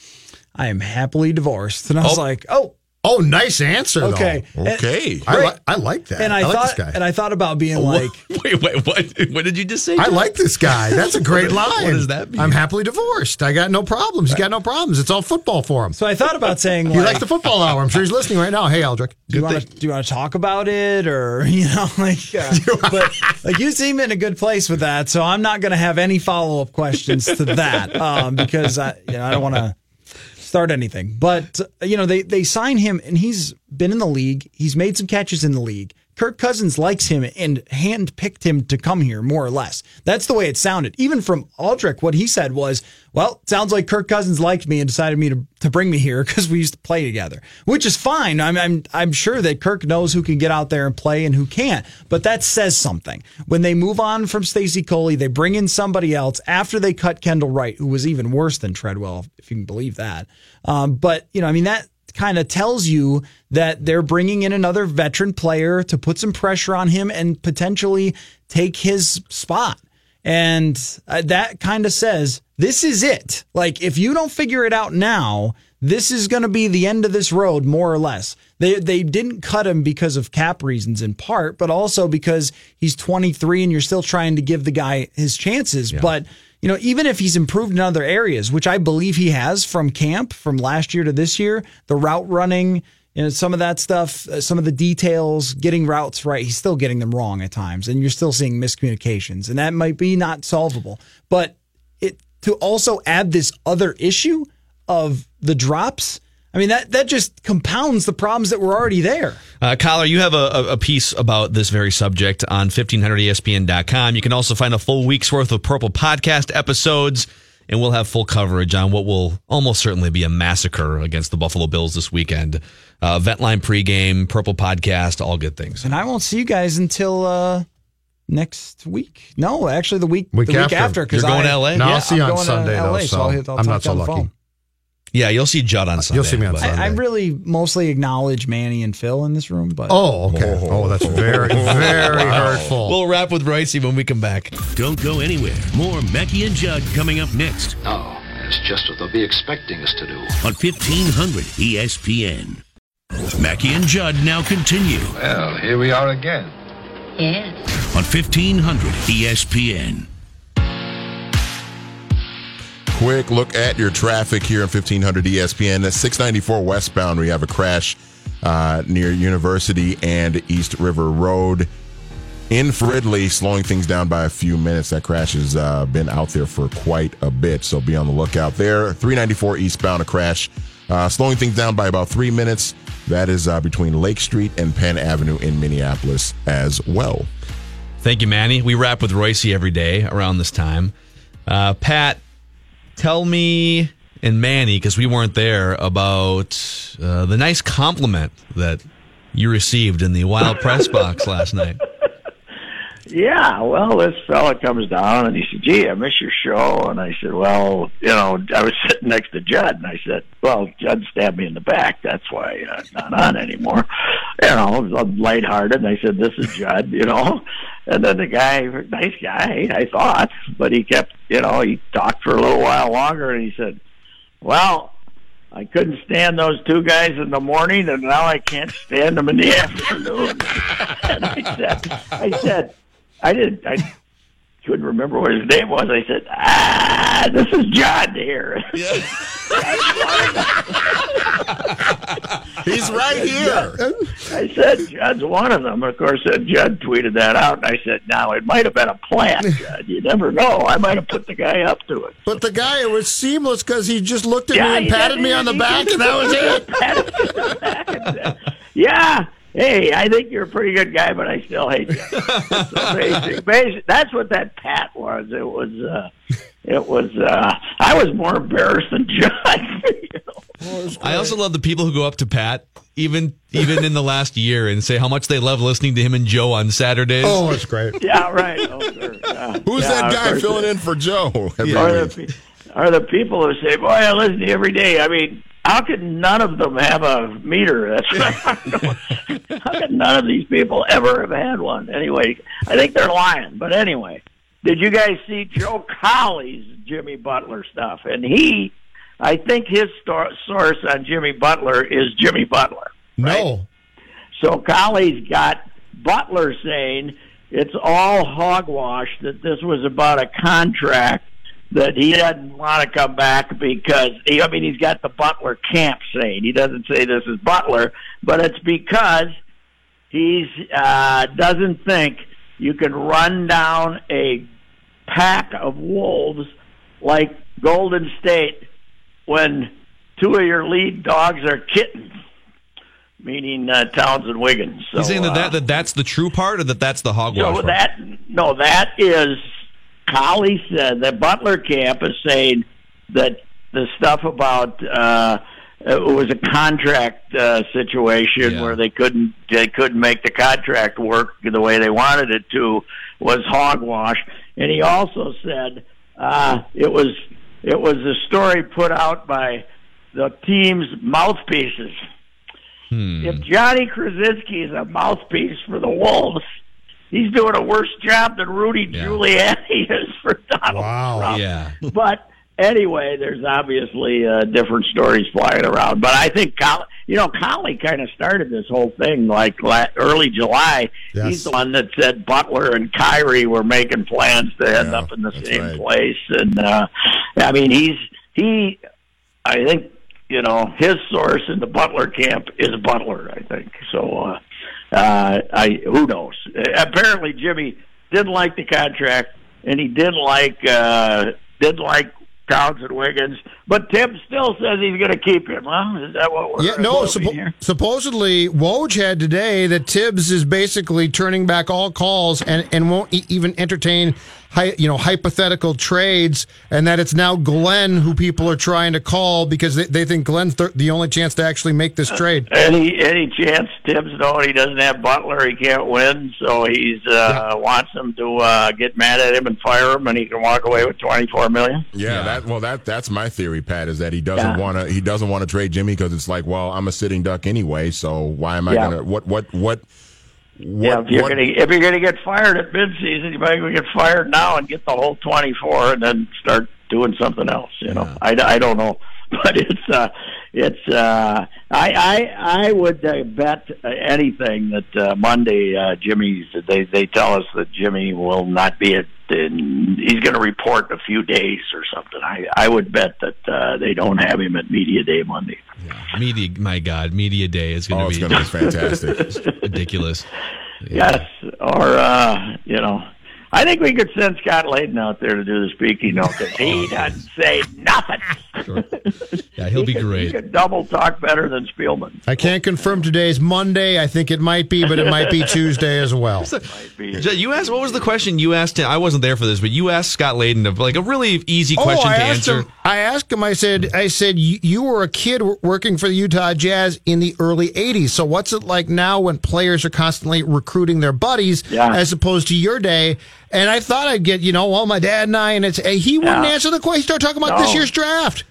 Speaker 5: "I am happily divorced," and I was
Speaker 4: Oh.
Speaker 5: like, "Oh."
Speaker 6: Oh, nice answer. though.
Speaker 5: Okay.
Speaker 2: Okay.
Speaker 6: I, li- I like that.
Speaker 5: And I,
Speaker 6: like
Speaker 5: thought
Speaker 6: this guy.
Speaker 5: and I thought about being like
Speaker 4: wait, wait, what? What did you just say?
Speaker 6: I like this guy. That's a great line.
Speaker 4: What does that mean?
Speaker 6: I'm happily divorced. I got no problems. He's got no problems. It's all football for him.
Speaker 5: so I thought about saying
Speaker 6: He
Speaker 5: like
Speaker 6: likes the football hour. I'm sure he's listening right now. Hey, Aldrick.
Speaker 5: do you want to do you want to talk about it or you know like uh, but like you seem in a good place with that so i'm not going to have any follow-up questions to that um, because i you know i don't want to start anything. But you know they they sign him and he's been in the league. He's made some catches in the league Kirk Cousins likes him and handpicked him to come here, more or less. That's the way it sounded. Even from Aldrick, what he said was, well, sounds like Kirk Cousins liked me and decided me to, to bring me here because we used to play together, which is fine. I'm, I'm, I'm sure that Kirk knows who can get out there and play and who can't, but that says something. When they move on from Stacey Coley, they bring in somebody else after they cut Kendall Wright, who was even worse than Treadwell, if you can believe that. Um, but, you know, I mean, that kind of tells you that they're bringing in another veteran player to put some pressure on him and potentially take his spot. And uh, that kind of says this is it. Like if you don't figure it out now, this is going to be the end of this road more or less. They they didn't cut him because of cap reasons in part, but also because he's 23 and you're still trying to give the guy his chances, but you know, even if he's improved in other areas, which I believe he has from camp from last year to this year, the route running, you know, some of that stuff, uh, some of the details, getting routes right, he's still getting them wrong at times, and you're still seeing miscommunications, and that might be not solvable. But it to also add this other issue of the drops. I mean that that just compounds the problems that were already there.
Speaker 4: Uh, Coller, you have a, a- a piece about this very subject on E 1500ESPN.com. You can also find a full week's worth of Purple podcast episodes, and we'll have full coverage on what will almost certainly be a massacre against the Buffalo Bills this weekend. Uh, Ventline pregame, Purple podcast, all good things.
Speaker 5: And I won't see you guys until uh, next week. No, actually the week
Speaker 6: Week
Speaker 5: the week
Speaker 6: after.
Speaker 5: after because
Speaker 4: You're going
Speaker 5: I,
Speaker 4: to LA?
Speaker 6: No,
Speaker 5: Yeah,
Speaker 6: I'll see you
Speaker 5: I'm
Speaker 6: on
Speaker 5: going to
Speaker 6: Sunday, though,
Speaker 5: LA,
Speaker 6: so
Speaker 5: I'll hit- I'll
Speaker 6: I'm not so
Speaker 5: the
Speaker 6: lucky.
Speaker 5: phone.
Speaker 4: Yeah, you'll see Judd on Sunday.
Speaker 6: You'll see me on
Speaker 4: but-
Speaker 6: Sunday.
Speaker 5: I, I really mostly acknowledge Manny and Phil in this room, but
Speaker 6: Oh, okay. Oh, that's very, very hurtful.
Speaker 4: We'll wrap with Reusse when we come back.
Speaker 3: Don't go anywhere. More Mackey and Judd coming up next
Speaker 8: No, it's just what they'll be expecting us to do.
Speaker 3: on E 1500 ESPN. Mackey and Judd now continue
Speaker 8: Well, here we are again.
Speaker 9: Yes.
Speaker 3: on E 1500 ESPN.
Speaker 2: Quick look at your traffic here in 1500 ESPN. At 694 westbound, we have a crash uh, near University and East River Road in Fridley, slowing things down by a few minutes. That crash has uh, been out there for quite a bit, so be on the lookout there. 394 eastbound, a crash, uh, slowing things down by about three minutes. That is uh, between Lake Street and Penn Avenue in Minneapolis as well.
Speaker 4: Thank you, Manny. We wrap with Reusse every day around this time. Uh, Pat, tell me and Manny, because we weren't there, about uh, the nice compliment that you received in the Wild Press Box last night.
Speaker 10: Yeah, well, this fella comes down and he said, "Gee, I miss your show." And I said, "Well, you know, I was sitting next to Judd, and I said, well, Judd stabbed me in the back. That's why uh, I'm not on anymore." You know, I was lighthearted, and I said, "This is Judd," you know. And then the guy, nice guy, I thought, but he kept, you know, he talked for a little while longer, and he said, "Well." I couldn't stand those two guys in the morning, and now I can't stand them in the afternoon. and I said, I said, I didn't, I couldn't remember what his name was. I said, ah, this is John here.
Speaker 2: He's right here.
Speaker 10: I said, Judd's one of them. Of course, uh, Judd tweeted that out, and I said, now it might have been a plant, Judd. You never know. I might have put the guy up to it.
Speaker 6: But the guy, it was seamless because he just looked at
Speaker 10: Yeah,
Speaker 6: me and patted me on the back, and that was it.
Speaker 10: Patted me on the back and said, yeah. Hey, I think you're a pretty good guy, but I still hate you. so basic, basic, that's what that pat was. It was, uh, it was. Uh, I was more embarrassed than John. you know?
Speaker 4: I also love the people who go up to Pat, even even in the last year, and say how much they love listening to him and Joe on Saturdays.
Speaker 6: Oh, that's great.
Speaker 10: Yeah, right. Oh. Yeah.
Speaker 2: Who's
Speaker 10: Yeah,
Speaker 2: that guy
Speaker 10: course.
Speaker 2: filling in for Joe? every
Speaker 10: Are the, are the people who say, "Boy, I listen to you every day"? I mean, how could none of them have a meter? That's how could none of these people ever have had one? Anyway, I think they're lying. But anyway, did you guys see Joe Colley's Jimmy Butler stuff? And he, I think his stor- source on Jimmy Butler is Jimmy Butler.
Speaker 6: No.
Speaker 10: So Colley's got Butler saying it's all hogwash that this was about a contract that he doesn't want to come back because he, I mean he's got the Butler camp saying he doesn't say this is Butler, but it's because he's uh, doesn't think you can run down a pack of wolves like Golden State when two of your lead dogs are kittens, meaning uh, Towns and Wiggins. So,
Speaker 4: He's saying that,
Speaker 10: uh,
Speaker 4: that that that's the true part, or that that's the hogwash
Speaker 10: so
Speaker 4: part?
Speaker 10: that no, that is Collie said that Butler camp is saying that the stuff about uh, it was a contract uh, situation
Speaker 4: Yeah.
Speaker 10: where they couldn't they couldn't make the contract work the way they wanted it to was hogwash, and he also said uh, it was it was a story put out by the team's mouthpieces.
Speaker 4: Hmm.
Speaker 10: If Johnny Krawczynski is a mouthpiece for the Wolves, he's doing a worse job than Rudy
Speaker 4: Yeah.
Speaker 10: Giuliani is for Donald
Speaker 6: Wow.
Speaker 10: Trump.
Speaker 4: Yeah.
Speaker 10: But anyway, there's obviously uh, different stories flying around. But I think, Col- you know, Collie kind of started this whole thing like la- early July.
Speaker 6: Yes.
Speaker 10: He's the one that said Butler and Kyrie were making plans to end
Speaker 2: Yeah,
Speaker 10: up in the same
Speaker 2: right.
Speaker 10: place. And uh, I mean, he's he. I think you know his source in the Butler camp is Butler. I think so. Uh, uh, I who knows? Apparently, Jimmy didn't like the contract, and he didn't like uh, didn't like Towns and Wiggins. But Tim still says he's going to keep him. Well, is that what we're
Speaker 6: Yeah, no.
Speaker 10: quoting
Speaker 6: Suppo-
Speaker 10: here?
Speaker 6: supposedly, Woj had today that Thibs is basically turning back all calls and, and won't e- even entertain, hy- you know, hypothetical trades, and that it's now Glen who people are trying to call because they, they think Glen's th- the only chance to actually make this trade.
Speaker 10: Any any chance Tim's knowing he doesn't have Butler, he can't win, so he's uh, wants him to uh, get mad at him and fire him, and he can walk away with twenty four million.
Speaker 2: Yeah, that well, that that's my theory, Pat, is that he doesn't
Speaker 10: Yeah.
Speaker 2: want to he doesn't want to trade Jimmy because it's like, well, I'm a sitting duck anyway, so why am I
Speaker 10: Yeah.
Speaker 2: gonna what what what
Speaker 10: Yeah,
Speaker 2: what,
Speaker 10: if you're
Speaker 2: what
Speaker 10: gonna if you're gonna get fired at midseason, you might as well get fired now and get the whole twenty four, and then start doing something else. You know, I, I don't know, but it's uh, it's uh, I I I would uh, bet uh, anything that uh, Monday uh, Jimmy's they they tell us that Jimmy will not be at. In, he's going to report in a few days or something. I I would bet that uh, they don't have him at media day Monday. Yeah.
Speaker 4: Media, my God, media day is going
Speaker 2: oh,
Speaker 4: to be
Speaker 2: gonna be fantastic.
Speaker 4: ridiculous.
Speaker 10: Yes, or uh, you know, I think we could send Scott Layden out there to do the speaking note because he oh, doesn't say nothing.
Speaker 4: Sure. Yeah, he'll be
Speaker 10: He could- He could double talk better than Spielman.
Speaker 6: I can't confirm today's Monday. I think it might be, but it might be Tuesday as well.
Speaker 10: Might be.
Speaker 4: You asked what was the question you asked him? I wasn't there for this, but you asked Scott Layden of like a really easy oh, question
Speaker 6: oh, I
Speaker 4: to
Speaker 6: asked
Speaker 4: answer.
Speaker 6: Him, I asked him. I said, I said, you you were a kid working for the Utah Jazz in the early '80s. So what's it like now when players are constantly recruiting their buddies,
Speaker 10: Yeah.
Speaker 6: as opposed to your day? And I thought I'd get, you know, well, my dad and I, and it's he wouldn't
Speaker 10: Yeah.
Speaker 6: answer the question. He started talking about this year's draft.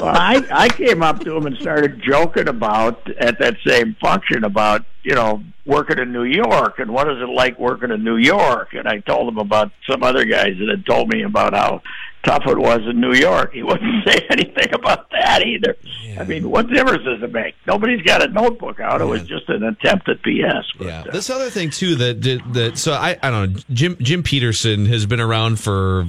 Speaker 10: Well, I I came up to him and started joking about at that same function about you know working in New York and what is it like working in New York, and I told him about some other guys that had told me about how tough it was in New York. He wouldn't say anything about that either. I mean, what difference does it make? Nobody's got a notebook out. It was just an attempt at BS. But,
Speaker 4: Yeah.
Speaker 10: uh,
Speaker 4: This other thing too that that, that so I I don't know Jim Jim Peterson has been around for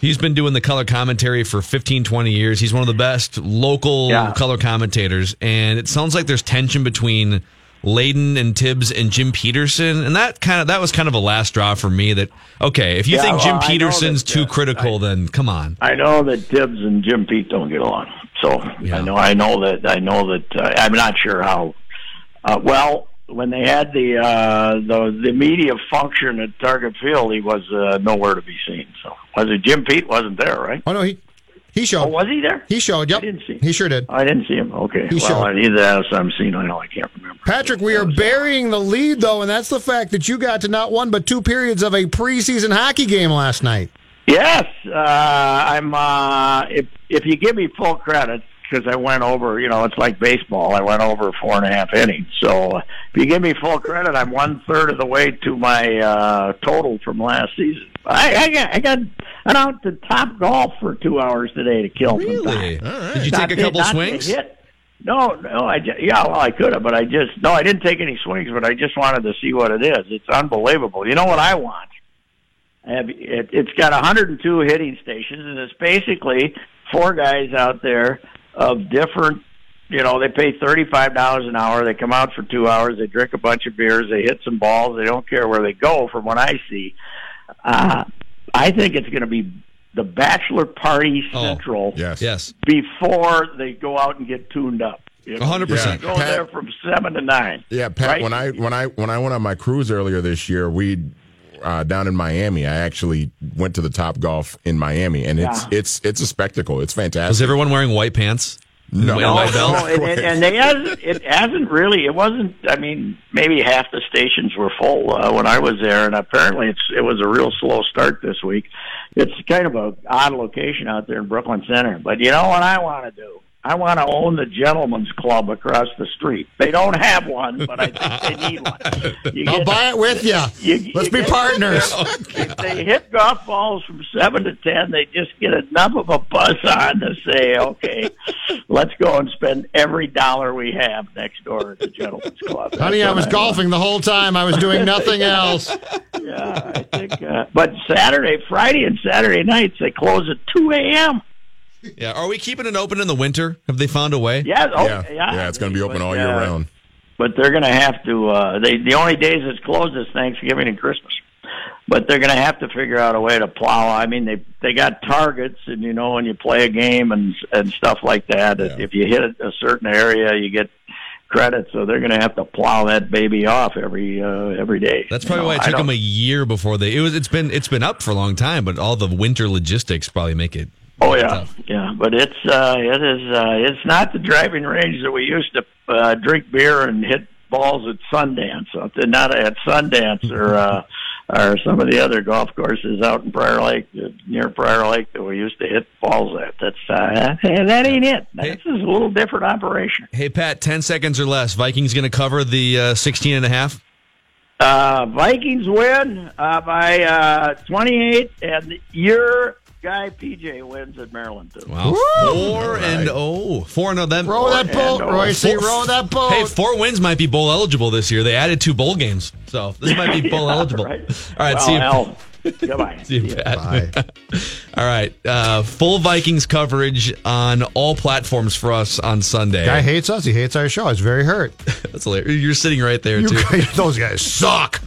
Speaker 4: he's been doing the color commentary for 15 20 years. He's one of the best local
Speaker 10: Yeah.
Speaker 4: color commentators and it sounds like there's tension between Layden and Thibs and Jim Peterson and that kind of that was kind of a last straw for me that okay, if you
Speaker 10: Yeah,
Speaker 4: think Jim
Speaker 10: well, I
Speaker 4: Peterson's
Speaker 10: that,
Speaker 4: too
Speaker 10: uh,
Speaker 4: critical then come on.
Speaker 10: I know that Thibs and Jim Pete don't get along. So
Speaker 4: Yeah.
Speaker 10: I know I know that I know that uh, I'm not sure how. Uh, well, when they had the uh, the the media function at Target Field, he was uh, nowhere to be seen. So was it Jim Pete wasn't there, right?
Speaker 6: Oh no, he he showed.
Speaker 10: Oh, was he there?
Speaker 6: he showed. Yep,
Speaker 10: I didn't see.
Speaker 6: he sure did.
Speaker 10: I didn't see him. Okay.
Speaker 6: He
Speaker 10: well,
Speaker 6: showed.
Speaker 10: I either that or I'm seeing. I know I can't remember.
Speaker 6: Patrick, we are burying the lead though, and that's the fact that you got to not one but two periods of a preseason hockey game last night.
Speaker 10: Yes, uh, I'm. Uh, if if you give me full credit, because I went over, you know, it's like baseball. I went over four and a half innings. So uh, if you give me full credit, I'm one third of the way to my uh, total from last season. I, I got I got went out to Topgolf for two hours today to kill some time.
Speaker 4: Really? Did you
Speaker 10: Not
Speaker 4: take a
Speaker 10: to-
Speaker 4: couple
Speaker 10: not to
Speaker 4: swings?
Speaker 10: hit. No, no, I ju- yeah, well, I could have, but I just no, I didn't take any swings, but I just wanted to see what it is. It's unbelievable. You know what I want? I have, it, it's got 102 hitting stations, and it's basically four guys out there of different. You know, they pay thirty-five dollars an hour. They come out for two hours. They drink a bunch of beers. They hit some balls. They don't care where they go. From what I see, uh, I think it's going to be the bachelor party central
Speaker 2: Yes.
Speaker 4: Yes.
Speaker 10: before they go out and get tuned up.
Speaker 4: 100%.
Speaker 10: Go
Speaker 2: Pat-
Speaker 10: there from seven to nine.
Speaker 2: Yeah, Pat.
Speaker 10: Right?
Speaker 2: When I when I when I went on my cruise earlier this year, we uh, down in Miami. I actually went to the Topgolf in Miami, and it's
Speaker 10: Yeah.
Speaker 2: it's it's a spectacle. It's fantastic.
Speaker 4: Is everyone wearing white pants?
Speaker 2: No.
Speaker 4: And
Speaker 10: No, no, and, and, and they hasn't. It hasn't really. It wasn't. I mean, maybe half the stations were full uh, when I was there, and apparently it's it was a real slow start this week. It's kind of a odd location out there in Brooklyn Center. But you know what I want to do? I want to own the gentleman's club across the street. They don't have one, but I think they need one. You
Speaker 6: I'll
Speaker 10: get-
Speaker 6: buy it with you.
Speaker 10: You-
Speaker 6: Let's
Speaker 10: you
Speaker 6: be partners.
Speaker 10: if they hit golf balls from seven to ten, they just get enough of a buzz on to say, "Okay, let's go and spend every dollar we have next door at the Gentlemen's Club."
Speaker 6: Honey,
Speaker 10: That's
Speaker 6: I was
Speaker 10: want.
Speaker 6: golfing the whole time. I was doing nothing else.
Speaker 10: Yeah, I think. Uh, but Saturday, Friday, and Saturday nights they close at two a.m.
Speaker 4: Yeah. Are we keeping it open in the winter? Have they found a way?
Speaker 10: Yeah, oh,
Speaker 2: yeah,
Speaker 10: yeah,
Speaker 2: yeah, It's going to be open all year
Speaker 10: uh,
Speaker 2: round.
Speaker 10: but they're going to have to. Uh, they the only days it's closed is Thanksgiving and Christmas. But they're going to have to figure out a way to plow. I mean, they they got targets, and you know when you play a game and and stuff like that,
Speaker 2: Yeah.
Speaker 10: if you hit a certain area, you get credit. So they're going to have to plow that baby off every uh, every day.
Speaker 4: That's
Speaker 10: You
Speaker 4: probably
Speaker 10: know,
Speaker 4: why it
Speaker 10: I
Speaker 4: took
Speaker 10: don't-
Speaker 4: them a year before they. It was. It's been. It's been up for a long time, but all the winter logistics probably make it.
Speaker 10: Oh yeah,
Speaker 4: tough.
Speaker 10: yeah, but it's uh, it is uh, it's not the driving range that we used to uh, drink beer and hit balls at Sundance. It's not at Sundance or uh, or some of the other golf courses out in Prior Lake uh, near Prior Lake that we used to hit balls at. That's uh, that ain't it. This is a little different operation.
Speaker 4: Hey Pat, ten seconds or less. Vikings going to cover the uh, 16 and a half.
Speaker 10: Uh, Vikings win uh, by uh, 28, and your guy PJ wins at Maryland too.
Speaker 4: Wow, four and oh, four and oh. Then
Speaker 6: Row that boat,
Speaker 10: And, uh,
Speaker 6: Reusse.
Speaker 4: Four-
Speaker 6: Row that boat.
Speaker 4: Hey, four wins might be bowl eligible this year. They added two bowl games, so this might be bowl
Speaker 10: Yeah,
Speaker 4: eligible.
Speaker 10: right.
Speaker 4: All right,
Speaker 10: well,
Speaker 4: see you.
Speaker 10: hell, goodbye.
Speaker 4: See you,
Speaker 10: See ya.
Speaker 4: Pat. all right, uh, full Vikings coverage on all platforms for us on Sunday.
Speaker 6: Guy hates us. He hates our show. I was very hurt.
Speaker 4: That's hilarious. You're sitting right there
Speaker 6: You
Speaker 4: too.
Speaker 6: guys- those guys suck.